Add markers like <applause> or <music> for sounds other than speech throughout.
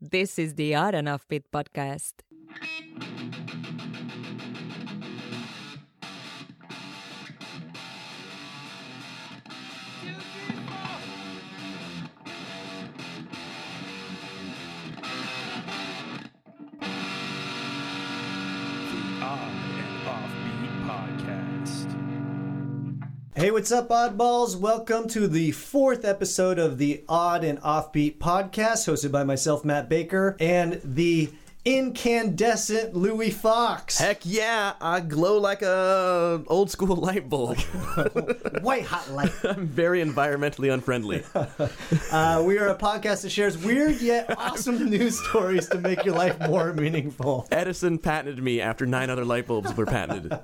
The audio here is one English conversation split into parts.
This is the Odd and Offbeat podcast. Hey, what's up, oddballs? Welcome to the fourth episode of the Odd and Offbeat podcast, hosted by myself, Matt Baker, and the incandescent Louis Fox. Heck yeah, I glow like a old school <laughs> light bulb. <laughs> White hot light. <laughs> I'm very environmentally unfriendly. Uh, we are a podcast that shares weird yet awesome news stories to make your life more meaningful. Edison patented me after nine other light bulbs were patented.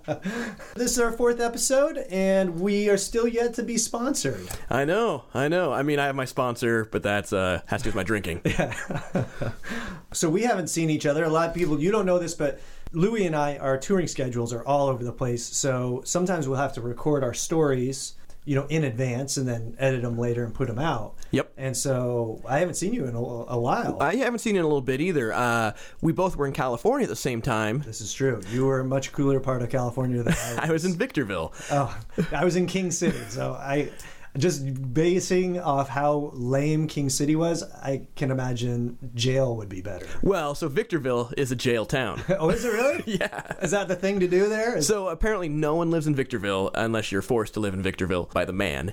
This is our fourth episode, and we are still yet to be sponsored. I know, I know. I mean, I have my sponsor, but that's uh has to do with my drinking. So we haven't seen each other. A lot of people, you don't know this, but Louis and I, our touring schedules are all over the place. So sometimes we'll have to record our stories, you know, in advance and then edit them later and put them out. Yep. And so I haven't seen you in a, a while. I haven't seen it in a little bit either. Uh, we both were in California at the same time. this is true. You were a much cooler part of California than I was. <laughs> I was in Victorville. Oh, I was in King City. So I just basing off how lame King City was, I can imagine jail would be better. Well, so Victorville is a jail town. <laughs> Oh, is it really? <laughs> yeah. Is that the thing to do there? Is- So apparently, no one lives in Victorville unless you're forced to live in Victorville by the man.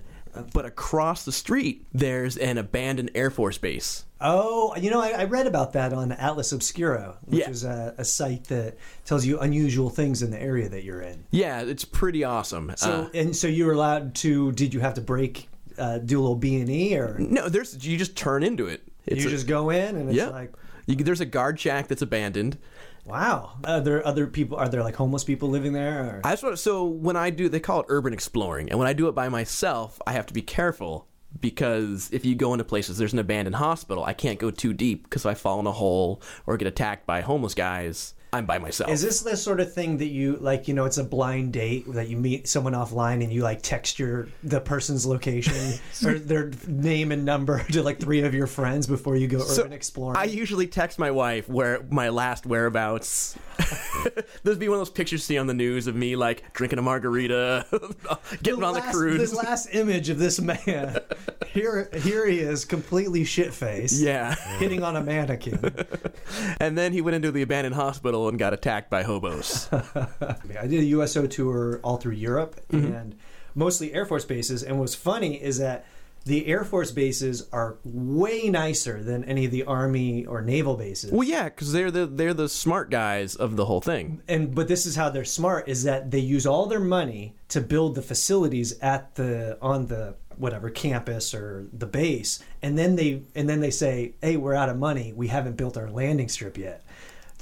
But across the street, there's an abandoned Air Force base. Oh, you know, I, I read about that on Atlas Obscura, which Yeah. is a, a site that tells you unusual things in the area that you're in. Yeah, it's pretty awesome. So, Uh, and so you were allowed to? Did you have to break, uh, do a little B and E, or no, there's you just turn into it. It's you a- just go in and it's yeah. like, You, there's a guard shack that's abandoned. Wow. Are there other people? Are there like homeless people living there? Or? I just want so when I do, they call it urban exploring, and when I do it by myself, I have to be careful because if you go into places, there's an abandoned hospital. I can't go too deep because if I fall in a hole or get attacked by homeless guys, I'm by myself. Is this the sort of thing that you like? You know, it's a blind date that you meet someone offline and you like text your the person's location <laughs> or their name and number to like three of your friends before you go urban exploring. I usually text my wife where my last whereabouts. <laughs> There'd be one of those pictures you see on the news of me like drinking a margarita, <laughs> getting on the cruise. This last image of this man, here, here he is, completely shit faced. yeah, hitting on a mannequin. and then he went into the abandoned hospital and got attacked by hobos. <laughs> I did a USO tour all through Europe Mm-hmm. and mostly Air Force bases. And what's funny is that the Air Force bases are way nicer than any of the Army or Naval bases. well, yeah, because they're the they're the smart guys of the whole thing. and but this is how they're smart is that they use all their money to build the facilities at the on the whatever campus or the base and then they and then they say hey we're out of money we haven't built our landing strip yet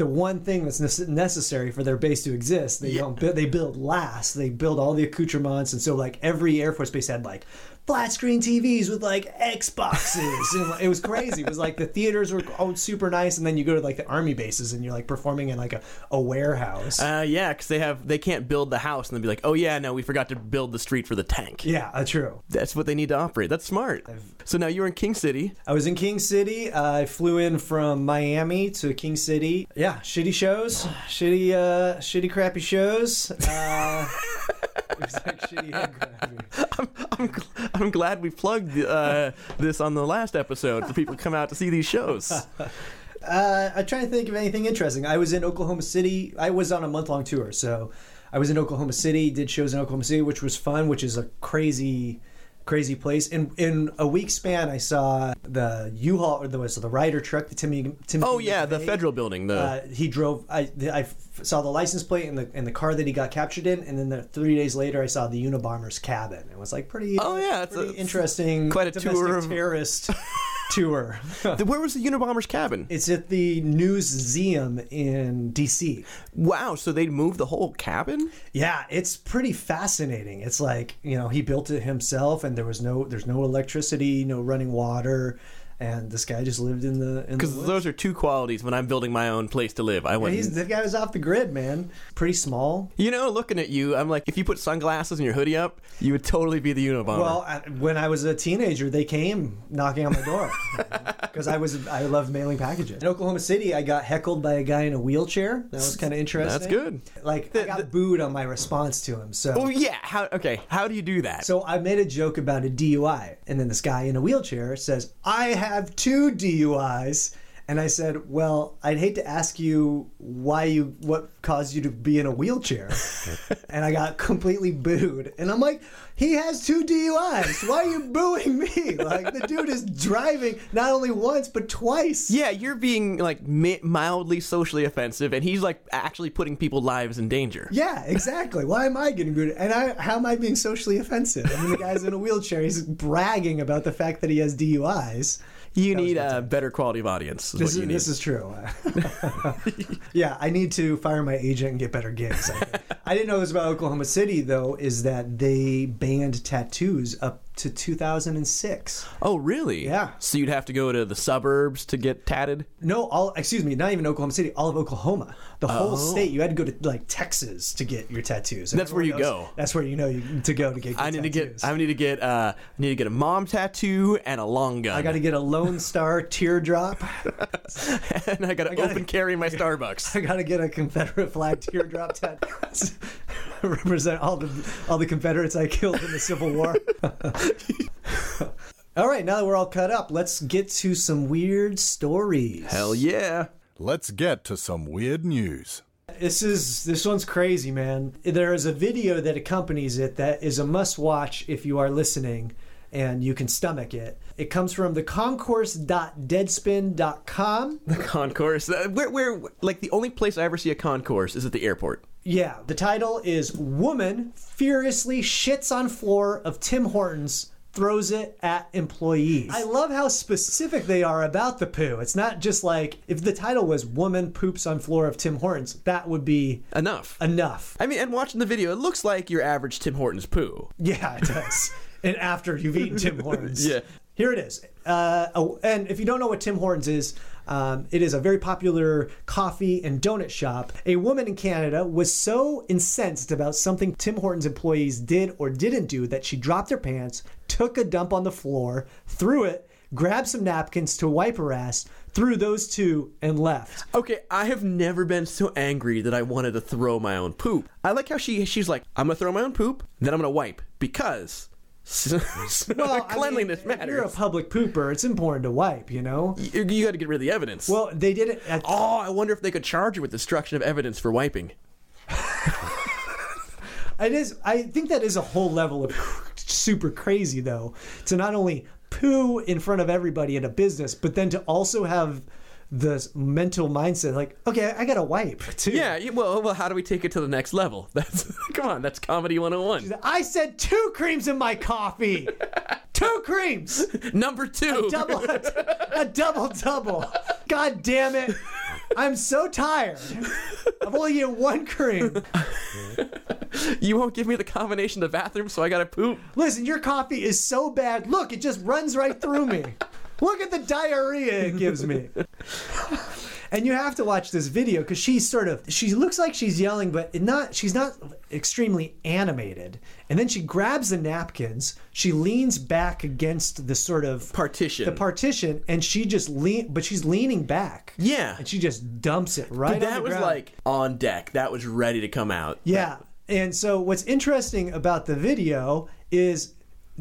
the one thing that's necessary for their base to exist they don't build they build last. They build all the accoutrements and so like every air force base had like flat screen TVs with like Xboxes and like, it was crazy it was like the theaters were all super nice and then you go to like the army bases and you're like performing in like a, a warehouse Uh, yeah, because they have they can't build the house and then be like, oh yeah, no, we forgot to build the street for the tank. Yeah, uh, true. That's what they need to operate. That's smart. So now you're in King City. I was in King City. Uh, I flew in from Miami to King City. Yeah, shitty shows, shitty, uh, shitty, crappy shows. Uh, <laughs> it was like shitty and crappy. <laughs> I'm, gl- <laughs> I'm glad we plugged uh, this on the last episode for people to come out to see these shows. <laughs> Uh, I'm trying to think of anything interesting. I was in Oklahoma City. I was on a month long tour, so I was in Oklahoma City. Did shows in Oklahoma City, which was fun. Which is a crazy, crazy place. In in a week span, I saw the U-Haul or the was the Ryder truck, the Timmy. Timothy Oh yeah, the federal building. The Uh, he drove. I, I saw the license plate and the and the car that he got captured in, and then the, three days later, I saw the Unabomber's cabin. It was like pretty. Oh, yeah, pretty a- interesting. quite a tour of- terrorist <laughs> tour. <laughs> Where was the Unabomber's cabin? it's at the Newseum in D.C. Wow, so they moved the whole cabin? Yeah, it's pretty fascinating. It's like you know he built it himself, and there was no there's no electricity, no running water. And this guy just lived in the in the Because those are two qualities when I'm building my own place to live. I Yeah, want, he's the guy was off the grid, man. Pretty small. you know, looking at you, I'm like, if you put sunglasses and your hoodie up, you would totally be the Unabomber. Well, I, when I was a teenager, they came knocking on my door <laughs> because I was I loved mailing packages. In Oklahoma City, I got heckled by a guy in a wheelchair. That was kind of interesting. That's good. Like I got booed on my response to him. So oh yeah, how? Okay, how do you do that? So I made a joke about a DUI, and then this guy in a wheelchair says, "I have two DUIs." And I said, "Well, I'd hate to ask you why you what caused you to be in a wheelchair." <laughs> and I got completely booed. And I'm like, "He has two DUIs. Why are you booing me? <laughs> Like the dude is driving not only once but twice." yeah, you're being like mi- mildly socially offensive, and he's like actually putting people's lives in danger. Yeah, exactly. Why am I getting booed? And I, how am I being socially offensive? I mean, the guy's in a wheelchair. He's bragging about the fact that he has DUIs. You need a better quality of audience. Is This is, this is true. <laughs> <laughs> yeah, I need to fire my agent and get better gigs. I. I <laughs> didn't know this about Oklahoma City though. Is that they banned tattoos up to 2006? oh, really? Yeah. So you'd have to go to the suburbs to get tatted. No, all excuse me, not even Oklahoma City, all of Oklahoma, the whole Oh. state. You had to go to like Texas to get your tattoos. And That's where you knows go. That's where you know you, to go to get. Your I need to get. I need to get. Uh, I need to get a mom tattoo and a long gun. I got to get a Lone Star teardrop. <laughs> and I got to gotta- open carry my <laughs> Starbucks. I got to get a Confederate flag teardrop tattoo. <laughs> <laughs> Represent all the all the Confederates I killed in the Civil War. <laughs> all right, now that we're all cut up, let's get to some weird stories. Hell yeah. Let's get to some weird news. This is this one's crazy, man. There is a video that accompanies it that is a must-watch if you are listening and you can stomach it. It comes from the concourse.deadspin.com. <laughs> The concourse. Where, where, like the only place I ever see a concourse is at the airport. Yeah, the title is Woman Furiously Shits on Floor of Tim Hortons, Throws It at Employees. I love how specific they are about the poo. It's not just like, if the title was Woman Poops on Floor of Tim Hortons, that would be Enough. enough. I mean, and watching the video, it looks like your average Tim Hortons poo. Yeah, it does. <laughs> and after you've eaten Tim Hortons. Yeah. Here it is. Uh, oh, and if you don't know what Tim Hortons is, um, it is a very popular coffee and donut shop. A woman in Canada was so incensed about something Tim Hortons employees did or didn't do that she dropped her pants, took a dump on the floor, threw it, grabbed some napkins to wipe her ass, threw those two, and left. Okay, I have never been so angry that I wanted to throw my own poop. I like how she she's like, I'm gonna throw my own poop, then I'm gonna wipe because Well, I <laughs> cleanliness mean, if You're a public pooper. It's important to wipe, you know? You, you got to get rid of the evidence. Well, they did it at oh, I wonder if they could charge you with destruction of evidence for wiping. <laughs> It is. I think that is a whole level of super crazy, though, to not only poo in front of everybody at a business, but then to also have the mental mindset like, okay, I gotta wipe <laughs> too. Yeah, well, well, how do we take it to the next level? <laughs> That's come on, that's comedy 101. I said two creams in my coffee. <laughs> two creams. Number two. a Double. A double double. God damn it. I'm so tired. I've only eaten one cream. You won't give me the combination of the bathroom, so I gotta poop. Listen, your coffee is so bad. Look, it just runs right through me. Look at the diarrhea it gives me. <laughs> And you have to watch this video because she's sort of she looks like she's yelling, but not she's not extremely animated. And then she grabs the napkins, she leans back against the sort of Partition. the partition, and she just lean, but she's leaning back. Yeah. and she just dumps it right. But that was ground. like on deck. That was ready to come out. Yeah. And so what's interesting about the video is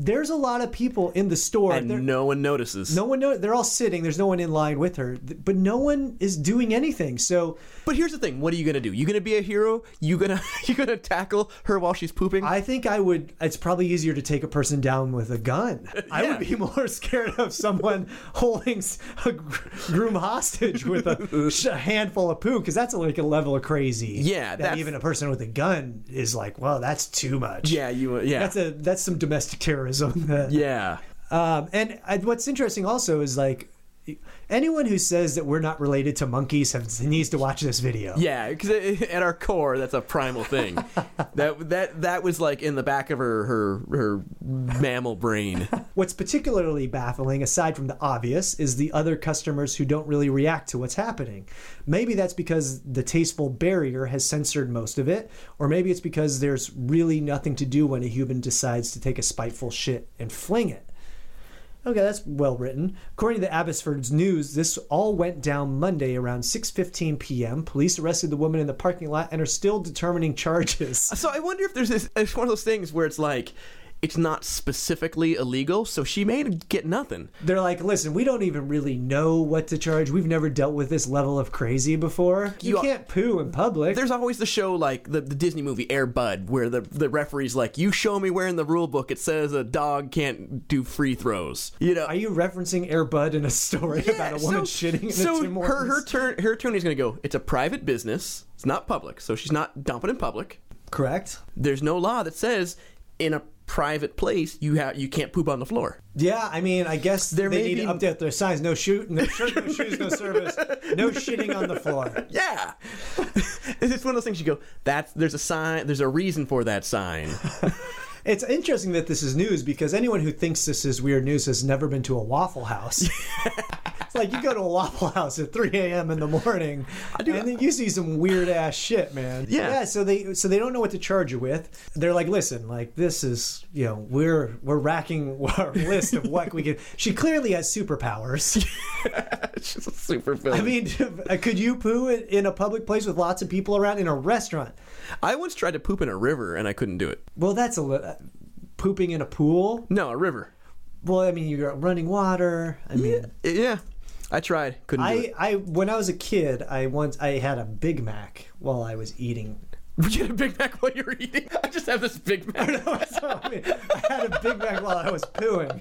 there's a lot of people in the store. And There- no one notices. no one know they're all sitting. There's no one in line with her, th- but no one is doing anything. So But here's the thing: what are you gonna do? You gonna be a hero? You gonna <laughs> you gonna tackle her while she's pooping? I think I would. It's probably easier to take a person down with a gun. <laughs> I would be more <laughs> scared of someone holding s- a gr- groom hostage with a, sh- a handful of poo because that's like a level of crazy. Yeah, that that's- even a person with a gun is like, well, that's too much. yeah, you. Yeah, That's a that's some domestic yeah. Um, and I, what's interesting also is like anyone who says that we're not related to monkeys have, needs to watch this video. Yeah, because <laughs> at our core, that's a primal thing. <laughs> that that that was like in the back of her her her mammal brain. <laughs> What's particularly baffling, aside from the obvious, is the other customers who don't really react to what's happening. Maybe that's because the tasteful barrier has censored most of it, or maybe it's because there's really nothing to do when a human decides to take a spiteful shit and fling it. Okay, that's well written. According to the Abbotsford's News, this all went down Monday around 6:15 p.m. Police arrested the woman in the parking lot and are still determining charges. So I wonder if there's this. It's one of those things where it's like. It's not specifically illegal, so she may get nothing. They're like, "Listen, we don't even really know what to charge. We've never dealt with this level of crazy before. You, You- can't poo in public." There's always the show like the, the Disney movie Air Bud, where the the referee's like, "You show me where in the rule book it says a dog can't do free throws." You know, Are you referencing Air Bud in a story about a woman shitting in so a Tim her her turn her attorney's going to go. It's a private business. It's not public, so she's not dumping in public. Correct. There's no law that says in a private place you have you can't poop on the floor. Yeah, I mean, I guess There they may need be- to update their signs. No shoot, no <laughs> shirt, no shoes, no service, no shitting on the floor. Yeah, <laughs> it's one of those things. You go. That's there's a sign. There's a reason for that sign. <laughs> It's interesting that this is news because anyone who thinks this is weird news has never been to a Waffle House. <laughs> it's like you go to a Waffle House at 3 a.m. in the morning, I do, and then you see some weird ass shit, man. Yeah. yeah. So they so they don't know what to charge you with. They're like, listen, like this is you know we're we're racking <laughs> our list of what we can. <laughs> She clearly has superpowers. She's a super villain. I mean, could you poo in- in a public place with lots of people around in a restaurant? I once tried to poop in a river and I couldn't do it. Well, that's a li- uh, pooping in a pool. No, a river. Well, I mean, you got running water. I mean, Yeah, I tried. Couldn't do I, it. I when I was a kid, I once I had a Big Mac while I was eating. You had a Big Mac while you were eating. I just have this Big Mac. So, I, mean, I had a Big Mac while I was pooing.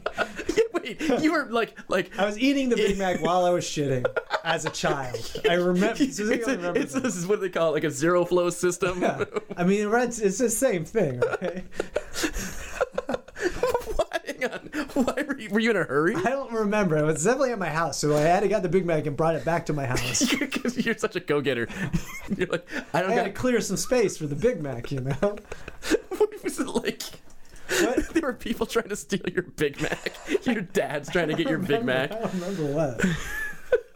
Yeah, Wait, you were like like. I was eating the Big Mac while I was <laughs> shitting as a child. I remember. It's, specifically a, remember it's this is what they call it, like a zero flow system. Yeah. I mean, it's, it's the same thing, right? <laughs> Hang <laughs> on. Why were you, were you in a hurry? I don't remember. It was definitely at my house, so I had to get the Big Mac and brought it back to my <laughs> house. Because you're such a go getter. <laughs> You're like, I don't I had to clear some space for the Big Mac, you know. What was it like? What? There were people trying to steal your Big Mac. Your dad's trying to get your Big Mac. I don't remember what.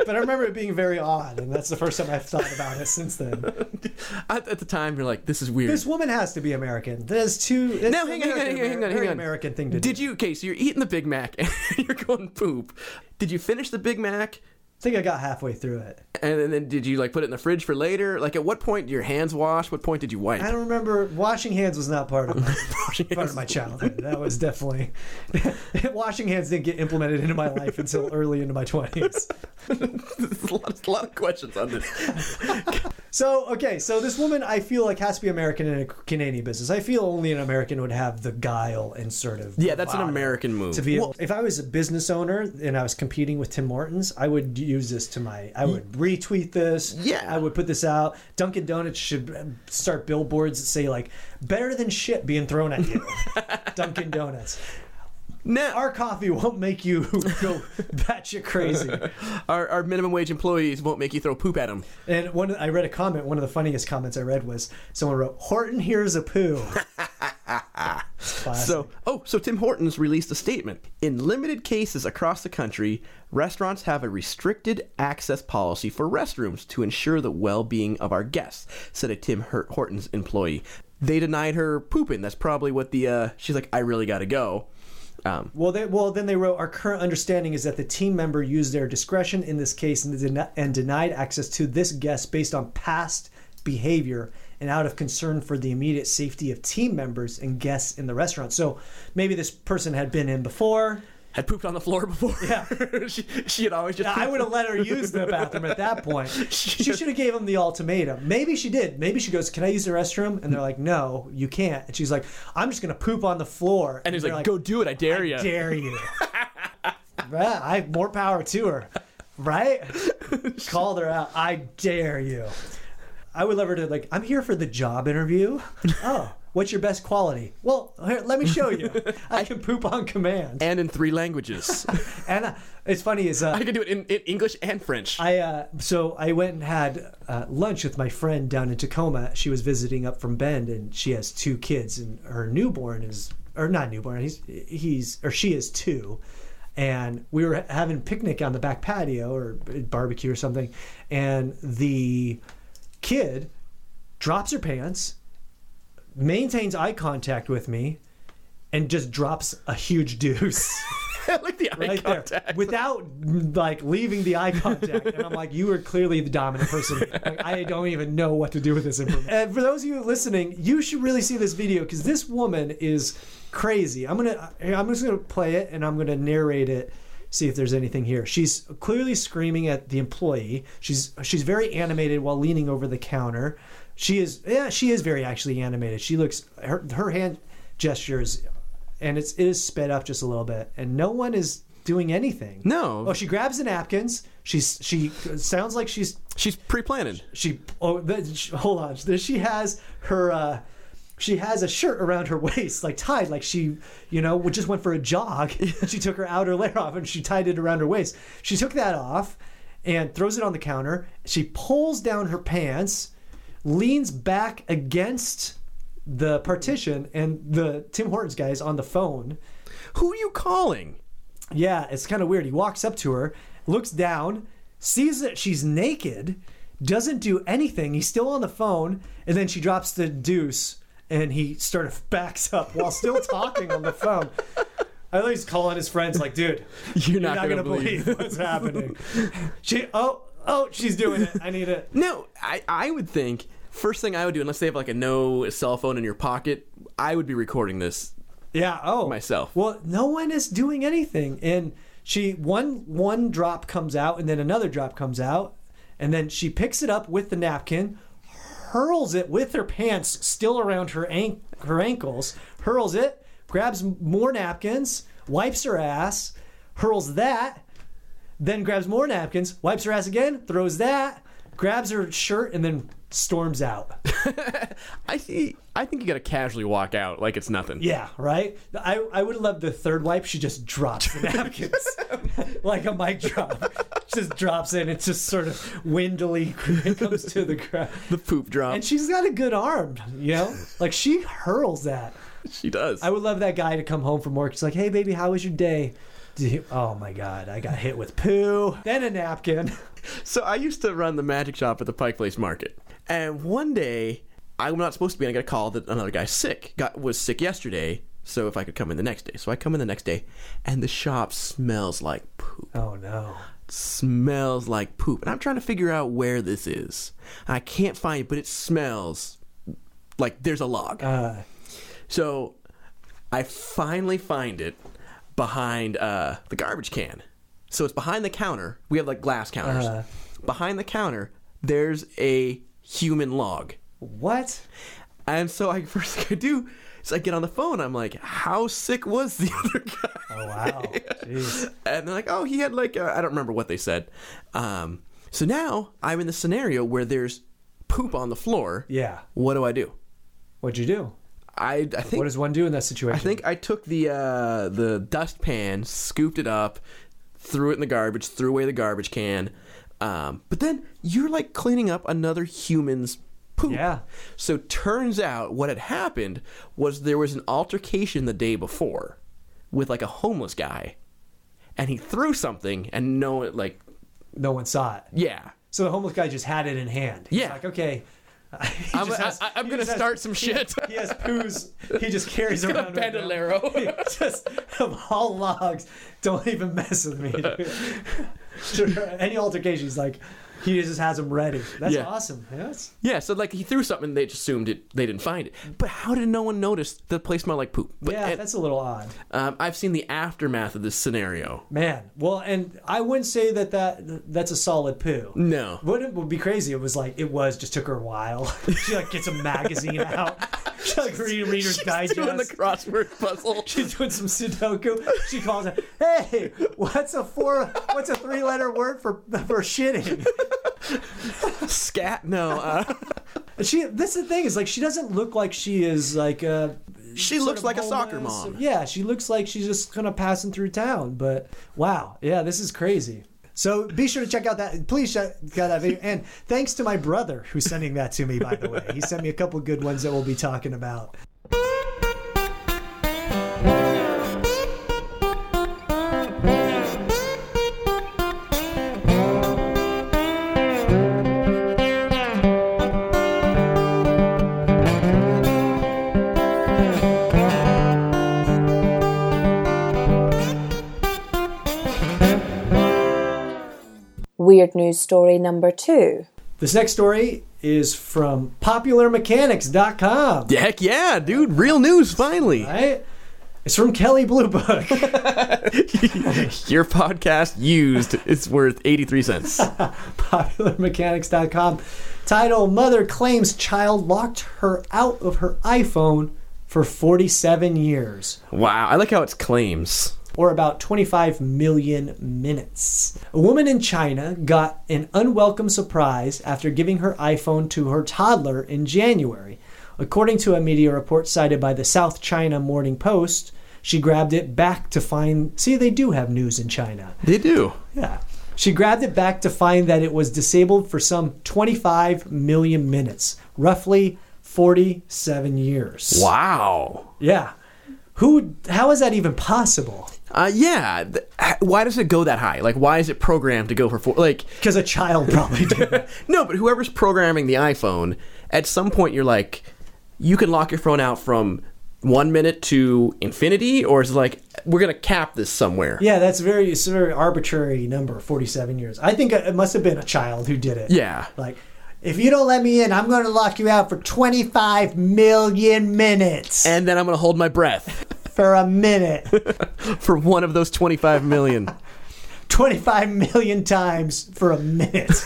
But I remember it being very odd, and that's the first time I've thought about it since then. <laughs> At, at the time, you're like, this is weird. This woman has to be American. There's two. It's Now, hang on, hang on, hang on, hang on, hang on. American thing to Did do. you? Okay, so you're eating the Big Mac <laughs> and you're going poop. Did you finish the Big Mac? I think I got halfway through it. And then, then did you like put it in the fridge for later? Like, at what point did your hands wash? What point did you wipe? I don't remember. Washing hands was not part of my, <laughs> part of my childhood. That was definitely <laughs> washing hands didn't get implemented into my life until early into my twenties. <laughs> There's a lot, a lot of questions on this. So okay, so this woman I feel like has to be American in a Canadian business. I feel only an American would have the guile and sort of Yeah, that's an American move. to be. Well- if I was a business owner and I was competing with Tim Hortons, I would use this to my. I would retweet this. Yeah. I would put this out. Dunkin' Donuts should uh, start billboards that say like "better than shit being thrown at you." <laughs> Dunkin' Donuts. Now, Our coffee won't make you <laughs> go batshit crazy. our, our minimum wage employees won't make you throw poop at them. And one, I read a comment. One of the funniest comments I read was someone wrote, "Horton here's a poo." <laughs> Classic. So, oh, so Tim Hortons released a statement. In limited cases across the country, restaurants have a restricted access policy for restrooms to ensure the well-being of our guests," said a Tim Hortons employee. They denied her pooping. That's probably what the. Uh, she's like, "I really got to go." Um, Well, they, well, then they wrote, "Our current understanding is that the team member used their discretion in this case and, den- and denied access to this guest based on past behavior and out of concern for the immediate safety of team members and guests in the restaurant." So maybe this person had been in before. had pooped on the floor before. Yeah. <laughs> she, she had always just. I would have let her use the bathroom at that point. <laughs> She should have gave him the ultimatum. Maybe she did. Maybe she goes, "Can I use the restroom?" And they're like, "No, you can't." And she's like, "I'm just gonna poop on the floor." And he's they're like, "Go do it! I dare you. I you." dare you. <laughs> right? I have more power to her. Right? Called her out. I dare you. I would love her to like, I'm here for the job interview. <laughs> Oh, What's your best quality? Well, here, let me show you. I can poop on command. And in three languages. <laughs> And uh, it's funny is uh, I can do it in, in English and French. I uh, so I went and had uh, lunch with my friend down in Tacoma. She was visiting up from Bend, and she has two kids, and her newborn is or not newborn. He's he's or she is two, and we were having picnic on the back patio or barbecue or something, and the kid drops her pants, maintains eye contact with me, and just drops a huge deuce. <laughs> Like the eye right contact. there without like leaving the eye contact. And I'm like, you are clearly the dominant person. Like, I don't even know what to do with this information. And for those of you listening, you should really see this video because this woman is crazy. I'm gonna, I'm just gonna play it and I'm gonna narrate it. See if there's anything here. She's clearly screaming at the employee. She's she's very animated while leaning over the counter. She is yeah, she is very actually animated. She looks her her hand gestures and it's it is sped up just a little bit, and no one is doing anything. No. Oh, she grabs the napkins. She's she sounds like she's She's pre-planted. she. Oh, the, hold on. She has her. uh she has a shirt around her <laughs> waist, like tied, like she, you know, just went for a jog. <laughs> she took her outer layer off and she tied it around her waist. She took that off and throws it on the counter. She pulls down her pants, leans back against the partition, and the Tim Hortons guy is on the phone. Who are you calling? Yeah, it's kind of weird. He walks up to her, looks down, sees that she's naked, doesn't do anything. He's still on the phone, and then she drops the deuce, and he sort of backs up while still talking on the phone. I think he's calling his friends, like, dude, <laughs> You're not not gonna gonna believe believe. what's happening. She, oh, oh, she's doing it. I need it. <laughs> No, I, I would think first thing I would do, unless they have like a no cell phone in your pocket, I would be recording this. Yeah. Oh, Myself. Well, no one is doing anything, and she one one drop comes out, and then another drop comes out, and then she picks it up with the napkin, hurls it with her pants still around her ank- her ankles, hurls it, grabs more napkins, wipes her ass, hurls that, then grabs more napkins, wipes her ass again, throws that, grabs her shirt, and then storms out. <laughs> I see. I think you gotta casually walk out like it's nothing. Yeah, right. I I would love the third wipe. She just drops the <laughs> napkins like a mic drop. Just drops in. It just sort of windily <laughs> comes to the ground. The poop drop. And she's got a good arm, you know. Like she hurls that. she does. I would love that guy to come home from work. He's like, "Hey, baby, how was your day?" Oh my god, I got hit with poo, then a napkin. So I used to run the magic shop at the Pike Place Market, and one day I'm not supposed to be. and I get a call that another guy's sick. Got was sick yesterday, so if I could come in the next day. So I come in the next day, and the shop smells like poop. Oh no. Smells like poop, and I'm trying to figure out where this is. I can't find it, but it smells like there's a log. Uh, So I finally find it behind uh, the garbage can. So it's behind the counter. We have like glass counters. Uh. behind the counter, there's a human log. what? And so I <laughs> first thing I do is I get on the phone. I'm like, how sick was the <laughs> other guy? Oh wow. Jeez. And they're like, oh, he had like uh, I don't remember what they said. Um, so now I'm in the scenario where there's poop on the floor. Yeah. What do I do? What'd you do? I I think What does one do in that situation? I think I took the uh, the dustpan, scooped it up, threw it in the garbage, threw away the garbage can. Um, but then you're like cleaning up another human's poop. Yeah. So turns out what had happened was there was an altercation the day before with like a homeless guy, and he threw something, and no, like no one saw it. yeah. So the homeless guy just had it in hand. He's Yeah. like, okay. <laughs> He I'm- just I- he gonna just start some shit. He has <laughs> poos. He just carries around. with him. Bandolero. <laughs> just of all logs. Don't even mess with me. Sure, Any altercation, he's like, he just has them ready. That's Yeah. awesome. Yes. Yeah, so like he threw something, and they just assumed it. They didn't find it. But how did no one notice the place smelled like poop? But, yeah, and- that's a little odd, Um, I've seen the aftermath of this scenario. man. Well, and I wouldn't say that that that's a solid poo. No. What it would be crazy? It was like it was just took her a while. <laughs> she like gets a magazine out. Like read Reader's Digest. Doing the crossword puzzle. <laughs> She's doing some Sudoku. She calls it, "Hey, what's a four? What's a three-letter word for for shitting?" Scat? No. Uh, She. That's the thing is like she doesn't look like she is like uh She looks like a soccer mom. Yeah, she looks like she's just kind of passing through town. But wow, yeah, this is crazy. So be sure to check out that. Please check out that video. And thanks to my brother who's sending that to me. By the way, he sent me a couple good ones that we'll be talking about. Weird news story number two. This next story is from PopularMechanics.com. Heck yeah, dude! Real news finally. Right? It's from Kelley Blue Book. <laughs> Your podcast used. It's worth eighty three cents. <laughs> PopularMechanics.com. Title Mother claims child locked her out of her iPhone for 47 years, Wow, I like how it's claims. Or about 25 million minutes. A woman in China got an unwelcome surprise after giving her iPhone to her toddler in January. According to a media report cited by the South China Morning Post, she grabbed it back to find. See, they do have news in China. They do. Yeah. She grabbed it back to find that it was disabled for some 25 million minutes, roughly 47 years. Wow. Yeah. Who how is that even possible? Uh, yeah. th- Why does it go that high? Like, why is it programmed to go for four? Like, Because a child probably <laughs> did. no, but whoever's programming the iPhone, at some point you're like, you can lock your phone out from one minute to infinity, or is it like we're gonna cap this somewhere? yeah, that's very it's a very arbitrary number, 47 years. I think it must have been a child who did it. Yeah. Like if you don't let me in, I'm going to lock you out for 25 million minutes. And then I'm gonna hold my breath for a minute. <laughs> for one of those 25 million. 25 million times for a minute.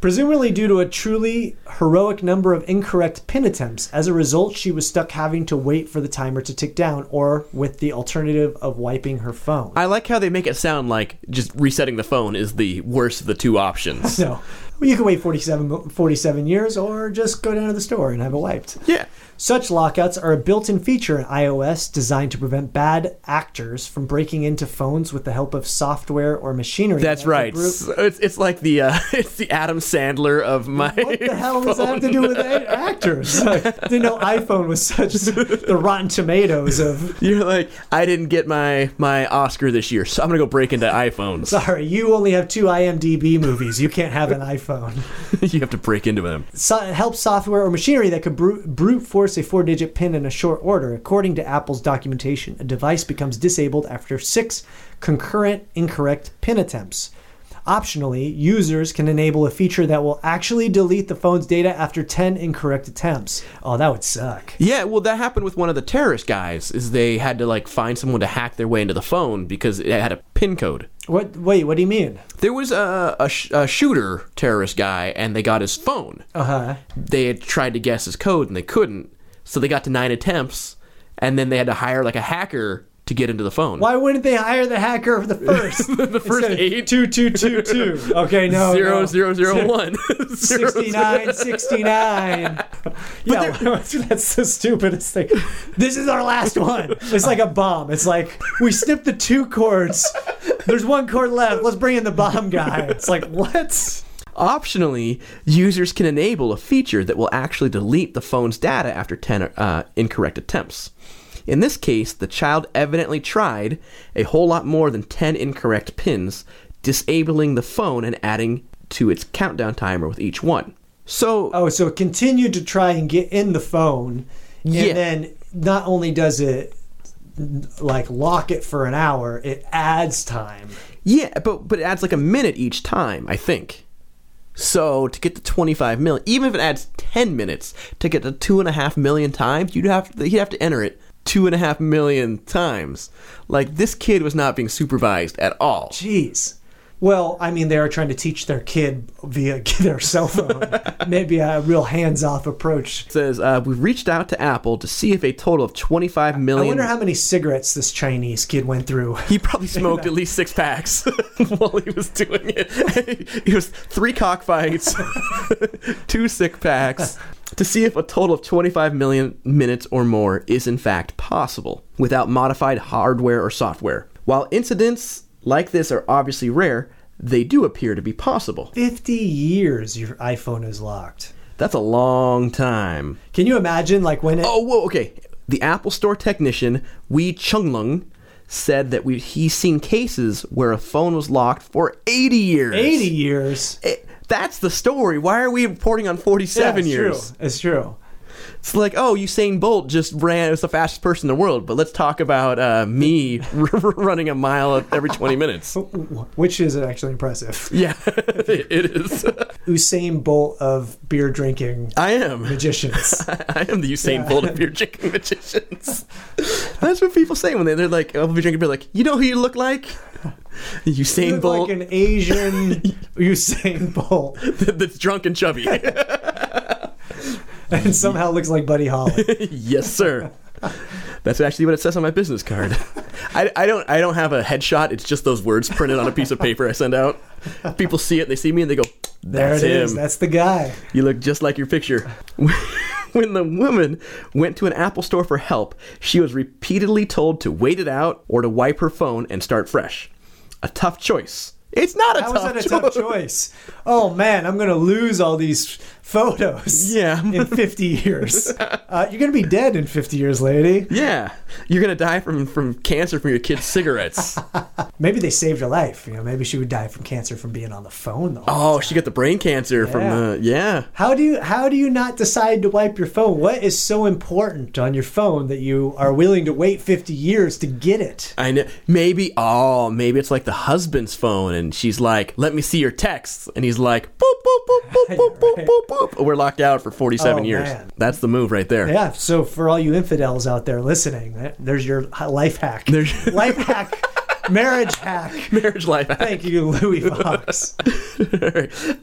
Presumably due to a truly heroic number of incorrect pin attempts. As a result, she was stuck having to wait for the timer to tick down or with the alternative of wiping her phone. I like how they make it sound like just resetting the phone is the worst of the two options. <laughs> no. Well, you can wait 47, 47 years or just go down to the store and have it wiped. yeah. Such lockouts are a built in feature in iOS designed to prevent bad actors from breaking into phones with the help of software or machinery. That's that right. So It's it's like the uh, <laughs> it's the Adam Sandler of my. What the hell does that have to do with actors? <laughs> Like, didn't know iPhone was such the Rotten Tomatoes of. <laughs> You're like, I didn't get my my Oscar this year, so I'm gonna go break into iPhones. Sorry, you only have two IMDb movies. You can't have an iPhone. you have to break into them. So, help software or machinery that could brute, brute force a four digit pin in a short order. According to Apple's documentation, a device becomes disabled after six concurrent incorrect pin attempts. Optionally, users can enable a feature that will actually delete the phone's data after 10 incorrect attempts. Oh, that would suck. Yeah, well, that happened with one of the terrorist guys. Is they had to like find someone to hack their way into the phone because it had a pin code. What? Wait, what do you mean? There was a, a, sh- a shooter terrorist guy, and they got his phone. Uh huh. They had tried to guess his code, and they couldn't. So they got to nine attempts, and then they had to hire like a hacker to get into the phone. Why wouldn't they hire the hacker for the <laughs> first? the first eight? two two two two. <laughs> Okay, no, Zero no. zero zero <laughs> one. Zero, 69, 69. Yeah, that's the stupidest thing. This is our last one. It's like a bomb. It's like we snipped the two cords. There's one cord left. Let's bring in the bomb guy. It's like what? Optionally, users can enable a feature that will actually delete the phone's data after 10 uh, incorrect attempts. In this case, the child evidently tried a whole lot more than 10 incorrect pins, disabling the phone and adding to its countdown timer with each one. So, Oh, so it continued to try and get in the phone, and Yeah. then not only does it like lock it for an hour, it adds time. yeah, but but it adds like a minute each time, I think. So to get to 25 million, even if it adds 10 minutes to get to two and a half million times, you'd have to, you'd have to enter it two and a half million times. Like this kid was not being supervised at all. Jeez. Well, I mean, they are trying to teach their kid via <laughs> their cell phone. Maybe a real hands-off approach. It says uh, we've reached out to Apple to see if a total of 25 million. I wonder how many cigarettes this Chinese kid went through. He probably <laughs> smoked at least six packs <laughs> while he was doing it. He was three cockfights, two sick packs, to see if a total of 25 million minutes or more is in fact possible without modified hardware or software. While incidents like this are obviously rare, they do appear to be possible. 50 years your iPhone is locked. That's a long time. Can you imagine, like, when it. Oh, whoa, okay. The Apple Store technician, Wei Chunglung, said that we, he's seen cases where a phone was locked for 80 years. 80 years. It- that's the story. Why are we reporting on 47 Yeah, it's years? True. It's true. It's like, oh, Usain Bolt just ran as the fastest person in the world, but let's talk about uh, me <laughs> running a mile every 20 minutes. <laughs> Which is actually impressive. Yeah, <laughs> it is. Usain Bolt of beer drinking I am. magicians. I am the Usain Bolt of beer drinking magicians. That's what people say when they, they're like, oh, be drinking beer, like, you know who you look like? Usain You look Bolt like an Asian Usain Bolt, that's drunk and chubby. <laughs> and somehow looks like Buddy Holly. <laughs> yes, sir. That's actually what it says on my business card. I, I don't I don't have a headshot. It's just those words printed on a piece of paper I send out. People see it, they see me, and they go, There "That's it is. him. That's the guy. You look just like your picture." <laughs> when the woman went to an Apple store for help, she was repeatedly told to wait it out or to wipe her phone and start fresh. A tough choice. It's not a How tough was that a tough choice? Oh man, I'm gonna lose all these photos. Yeah. in <laughs> 50 years, uh, you're gonna be dead in 50 years, lady. Yeah, you're gonna die from from cancer from your kids' cigarettes. <laughs> Maybe they saved her life. You know, maybe she would die from cancer from being on the phone though. oh, she got the brain cancer from Yeah. the yeah. How do you how do you not decide to wipe your phone? What is so important on your phone that you are willing to wait 50 years to get it? I know. Maybe, oh, maybe it's like the husband's phone, and she's like, "Let me see your texts," and he's like, "Boop boop boop boop boop boop <laughs> boop boop." We're locked out for forty-seven Oh, years. man. That's the move right there. Yeah. So for all you infidels out there listening, eh, there's your life hack. There's- life hack, <laughs> marriage hack. <laughs> Marriage life. hack. Thank you, Louis <laughs> Fox.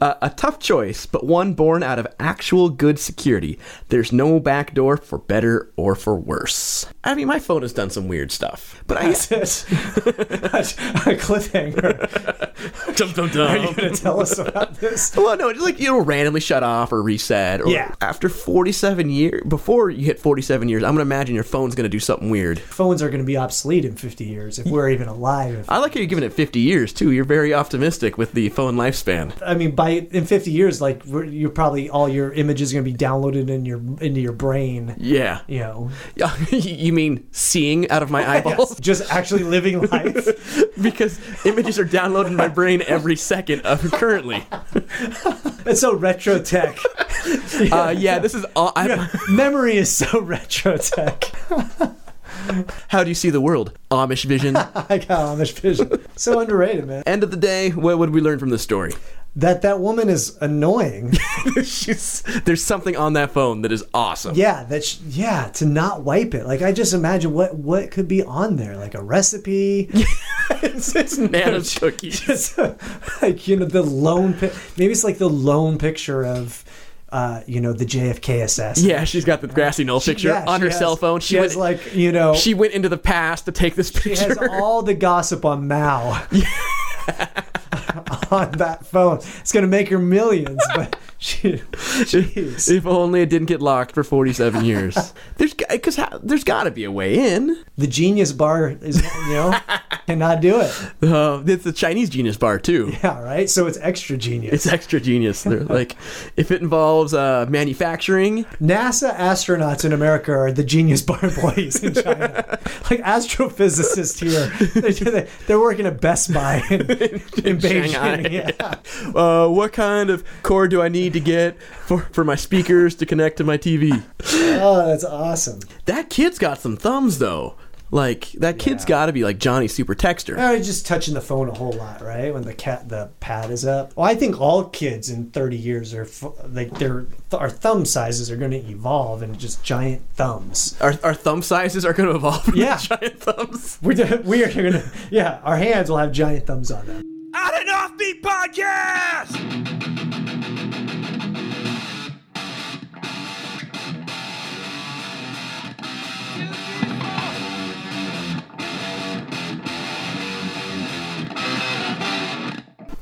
uh, a tough choice, but one born out of actual good security. There's no back door for better or for worse. I mean, my phone has done some weird stuff, but I. <laughs> That's it. a cliffhanger. dum, dum, dum. Are you going to tell us about this? Well, no, just like it'll randomly shut off or reset. Or Yeah. After 47 years, before you hit 47 years, I'm gonna imagine your phone's gonna do something weird. Phones are going to be obsolete in 50 years if we're even alive. I like how you're giving it 50 years too. You're very optimistic with the phone lifespan. I mean, by in 50 years, like you're probably all your images are going to be downloaded in your into your brain. Yeah. You know, Yeah, <laughs> you mean seeing out of my <laughs> eyeballs? just actually living <laughs> life. because images are downloaded in my brain every second of currently. It's so retro tech. Uh, yeah, this is all. I'm, Yeah, memory is so retro tech. <laughs> How do you see the world? Amish vision. <laughs> I got Amish vision. So underrated, man. End of the day, what would we learn from this story? That that woman is annoying. <laughs> She's, there's something on that phone that is awesome. Yeah, that sh- yeah to not wipe it. Like I just imagine what what could be on there, like a recipe. it's, it's Nana's cookies. Just like you know the lone. Pi- maybe it's like the lone picture of. Uh, you know the JFK assassin. Yeah, she's got the grassy knoll picture Yeah, on her has- cell phone. She, She, has went, like you know she went into the past to take this picture. She has <laughs> all the gossip on Mao <laughs> on that phone. It's gonna make her millions, but <laughs> she, jeez. if only it didn't get locked for 47 years. <laughs> There's because there's got to be a way in. The Genius Bar is you know <laughs> cannot do it. Uh, it's the Chinese Genius Bar too. Yeah, right. So it's extra genius. It's extra genius. They're like, if it involves uh, manufacturing, NASA astronauts in America are the Genius Bar employees in China. like astrophysicists here, they're, they're working at Best Buy in, in, Beijing. Yeah. uh, what kind of cord do I need to get for, for my speakers to connect to my TV? Oh, that's awesome. That kid's got some thumbs though. Like that kid's Yeah. got to be like Johnny Super Texter. Oh, just touching the phone a whole lot, right? When the cat the pad is up. Well, I think all kids in 30 years are f- like their our thumb sizes are going to evolve into just giant thumbs. Our, our thumb sizes are going to evolve. into Yeah. giant thumbs. We're we are going to yeah, our hands will have giant thumbs on them.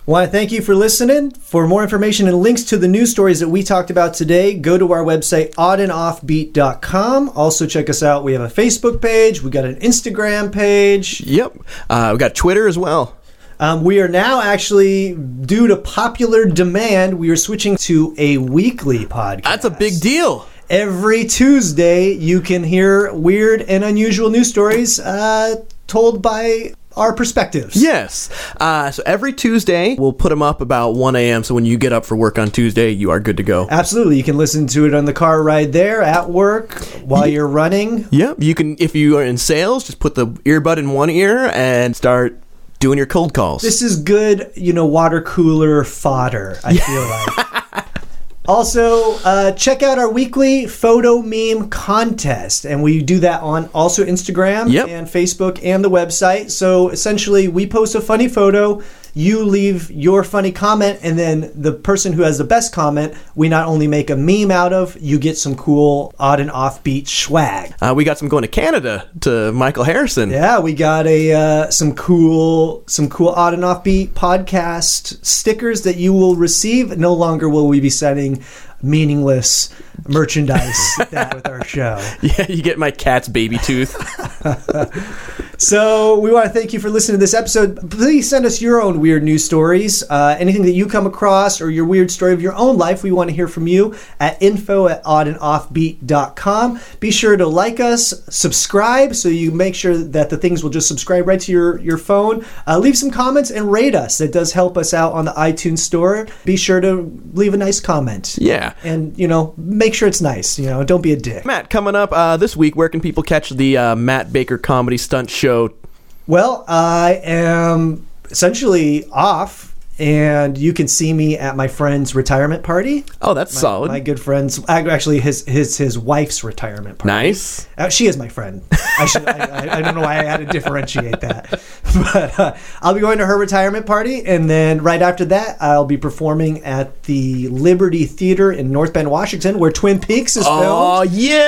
Want to thank you for listening. For more information and links to the news stories that we talked about today, go to our website, oddandoffbeat.com. Also, check us out. We have a Facebook page, we got an Instagram page. Yep. Uh, we got Twitter as well. Um, we are now actually, due to popular demand, we are switching to a weekly podcast. That's a big deal. Every Tuesday, you can hear weird and unusual news stories uh, told by our perspectives. Yes. Uh, so every Tuesday, we'll put them up about 1 a.m. So when you get up for work on Tuesday, you are good to go. Absolutely. You can listen to it on the car ride there, at work, while you're running. Yep. You can, if you are in sales, just put the earbud in one ear and start doing your cold calls. This is good, you know, water cooler fodder, I feel like. <laughs> Also, uh, check out our weekly photo meme contest, and we do that on also Instagram Yep. and Facebook and the website. So essentially, we post a funny photo, you leave your funny comment, and then the person who has the best comment, we not only make a meme out of, you get some cool odd and offbeat swag. Uh, we got some going to Canada to Michael Harrison. Yeah, we got a uh, some cool some cool odd and offbeat podcast stickers that you will receive. No longer will we be sending meaningless merchandise <laughs> that with our show. Yeah, you get my cat's baby tooth. <laughs> So we want to thank you for listening to this episode. Please send us your own weird news stories. Uh, anything that you come across or your weird story of your own life, we want to hear from you at info at oddandoffbeat.com. Be sure to like us, subscribe, so you make sure that the things will just subscribe right to your, your phone. Uh, leave some comments and rate us. That does help us out on the iTunes store. Be sure to leave a nice comment. Yeah. And, you know, make sure it's nice. You know, don't be a dick. Matt, coming up uh, this week, where can people catch the uh, Matt Baker Comedy Stunt Show? Well, I am essentially off, and you can see me at my friend's retirement party. Oh, that's solid. My good friend's actually his his his wife's retirement party. nice. Uh, she is my friend. I, should, I, I, I don't know why I had to differentiate that, <laughs> but uh, I'll be going to her retirement party, and then right after that, I'll be performing at the Liberty Theater in North Bend, Washington, where Twin Peaks is filmed. Oh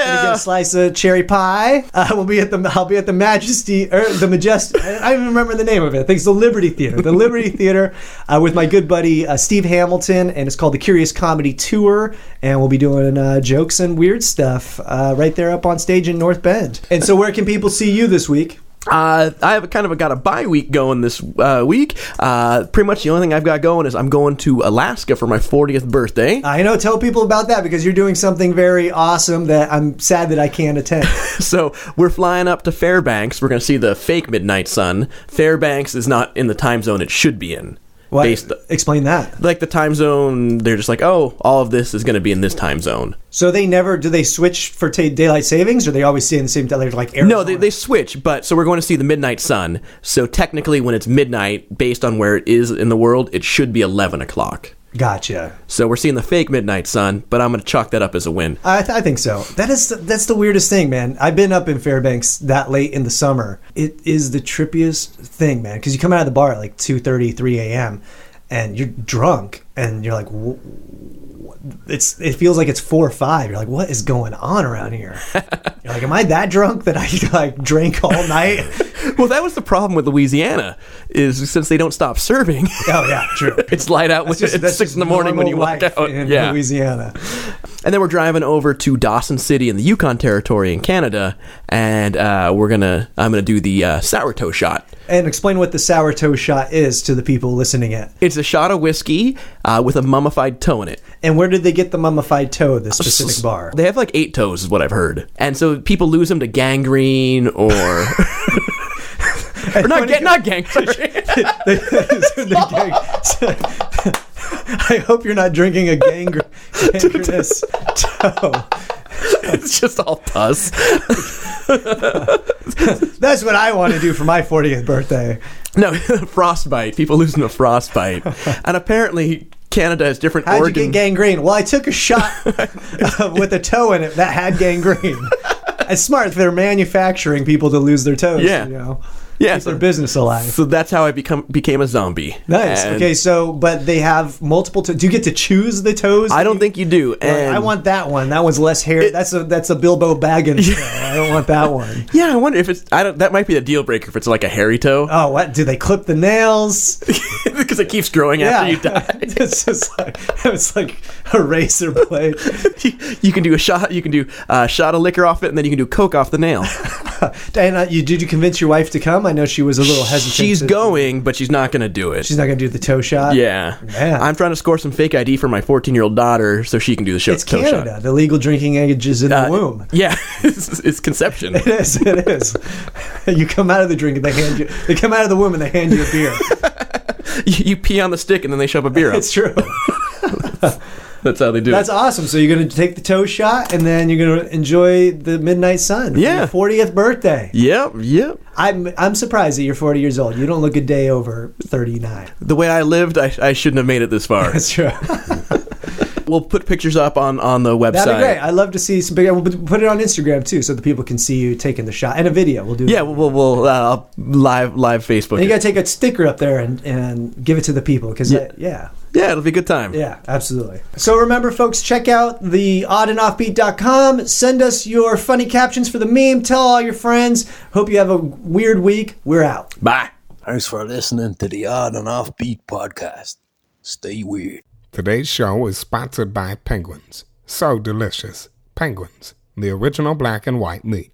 Gonna get a slice of cherry pie. Uh, we'll be at the I'll be at the Majesty or the Majestic. I don't even remember the name of it. I think it's the Liberty Theater. The Liberty Theater uh, with my good buddy uh, Steve Hamilton, and it's called the Curious Comedy Tour. And we'll be doing uh, jokes and weird stuff uh, right there up on stage in North Bend. And so, where can people see you this week? Uh, I have a kind of a, got a bye week going this uh, week. Uh, pretty much the only thing I've got going is I'm going to Alaska for my 40th birthday. I know. Tell people about that because you're doing something very awesome that I'm sad that I can't attend. <laughs> So we're flying up to Fairbanks. We're going to see the fake midnight sun. Fairbanks is not in the time zone it should be in. What? Based Explain that. like the time zone, they're just like, oh, all of this is going to be in this time zone. So they never do they switch for ta daylight savings, or they always stay in the same daylight like Arizona? No, they, they switch, but so we're going to see the midnight sun. So technically, when it's midnight, based on where it is in the world, it should be 11 o'clock. Gotcha. So we're seeing the fake midnight sun, but I'm going to chalk that up as a win. I, th- I think so. That is the, that's the weirdest thing, man. I've been up in Fairbanks that late in the summer. It is the trippiest thing, man. Because you come out of the bar at like 2.30, 3 a.m. and you're drunk, and you're like, "Wh- wh- it's it feels like it's four or five. You're like, what is going on around here? <laughs> you're like, am I that drunk that I <laughs> like drank all night? <laughs> Well, that was the problem with Louisiana, is since they don't stop serving, oh yeah, true. it's light out when Just- it's six in the morning when you walk out. in Yeah, Louisiana. and then we're driving over to Dawson City in the Yukon Territory in Canada, and uh, we're gonna I'm gonna do the uh, sour toe shot. And explain what the sour toe shot is to the people listening in. It's a shot of whiskey uh, with a mummified toe in it. And where did they get the mummified toe? This specific bar. They have like eight toes, is what I've heard, and so people lose them to gangrene or. <laughs> or not, ga- not gangrene. <laughs> I hope you're not drinking a gangre- <laughs> gangrenous toe. <laughs> it's just all pus. <laughs> That's what I want to do for my 40th birthday. No, <laughs> frostbite. People losing a frostbite, and apparently Canada has different How'd organ. you get gangrene? Well, I took a shot uh, with a toe in it that had gangrene. It's smart. They're manufacturing people to lose their toes. Yeah. You know? Yeah, keep so, their business alive. so that's how I become became a zombie. Nice. And okay, so but they have multiple. To- Do you get to choose the toes? I don't you- think you do. I want that one. That one's less hair. that's a that's a Bilbo Baggins. <laughs> toe. I don't want that one. <laughs> Yeah, I wonder if it's. I don't. That might be a deal breaker if it's like a hairy toe, Oh, what? Do they clip the nails? <laughs> because it keeps growing after you die. <laughs> it's just like it's like a razor blade. you, <laughs> you can do a shot. You can do a shot of liquor off it, and then you can do coke off the nail. <laughs> Diana, you did you convince your wife to come? I know she was a little hesitant. She's to- going, but she's not gonna do it. She's not gonna do the toe shot. yeah, Man. I'm trying to score some fake ID for my 14 year old daughter so she can do the show. It's toe Canada. shot. The legal drinking age is in the Uh, womb. Yeah, it's, it's conception. It is. It is. You come out of the drink and they hand you. They come out of the womb and they hand you a beer. <laughs> you, you pee on the stick and then they shove a beer up. It's true. <laughs> That's how they do That's it. awesome. So you're gonna take the toe shot and then you're gonna enjoy the midnight sun. for Yeah. your 40th birthday. Yep, yep. I'm I'm surprised that you're 40 years old. You don't look a day over 39. The way I lived, I, I shouldn't have made it this far. That's true. <laughs> we'll put pictures up on, on the website. That'd be great. I'd love to see some big. We'll put it on Instagram too, so the people can see you taking the shot and a video. We'll do. Yeah, we'll, we'll uh, live live Facebook. And you gotta take a sticker up there and, and give it to the people because Yeah. yeah. yeah, it'll be a good time. Yeah, absolutely. So remember, folks, check out the oddandoffbeat.com. Send us your funny captions for the meme. Tell all your friends. Hope you have a weird week. We're out. Bye. Thanks for listening to the Odd and Offbeat podcast. Stay weird. Today's show is sponsored by Penguins. So delicious. Penguins, the original black and white meat.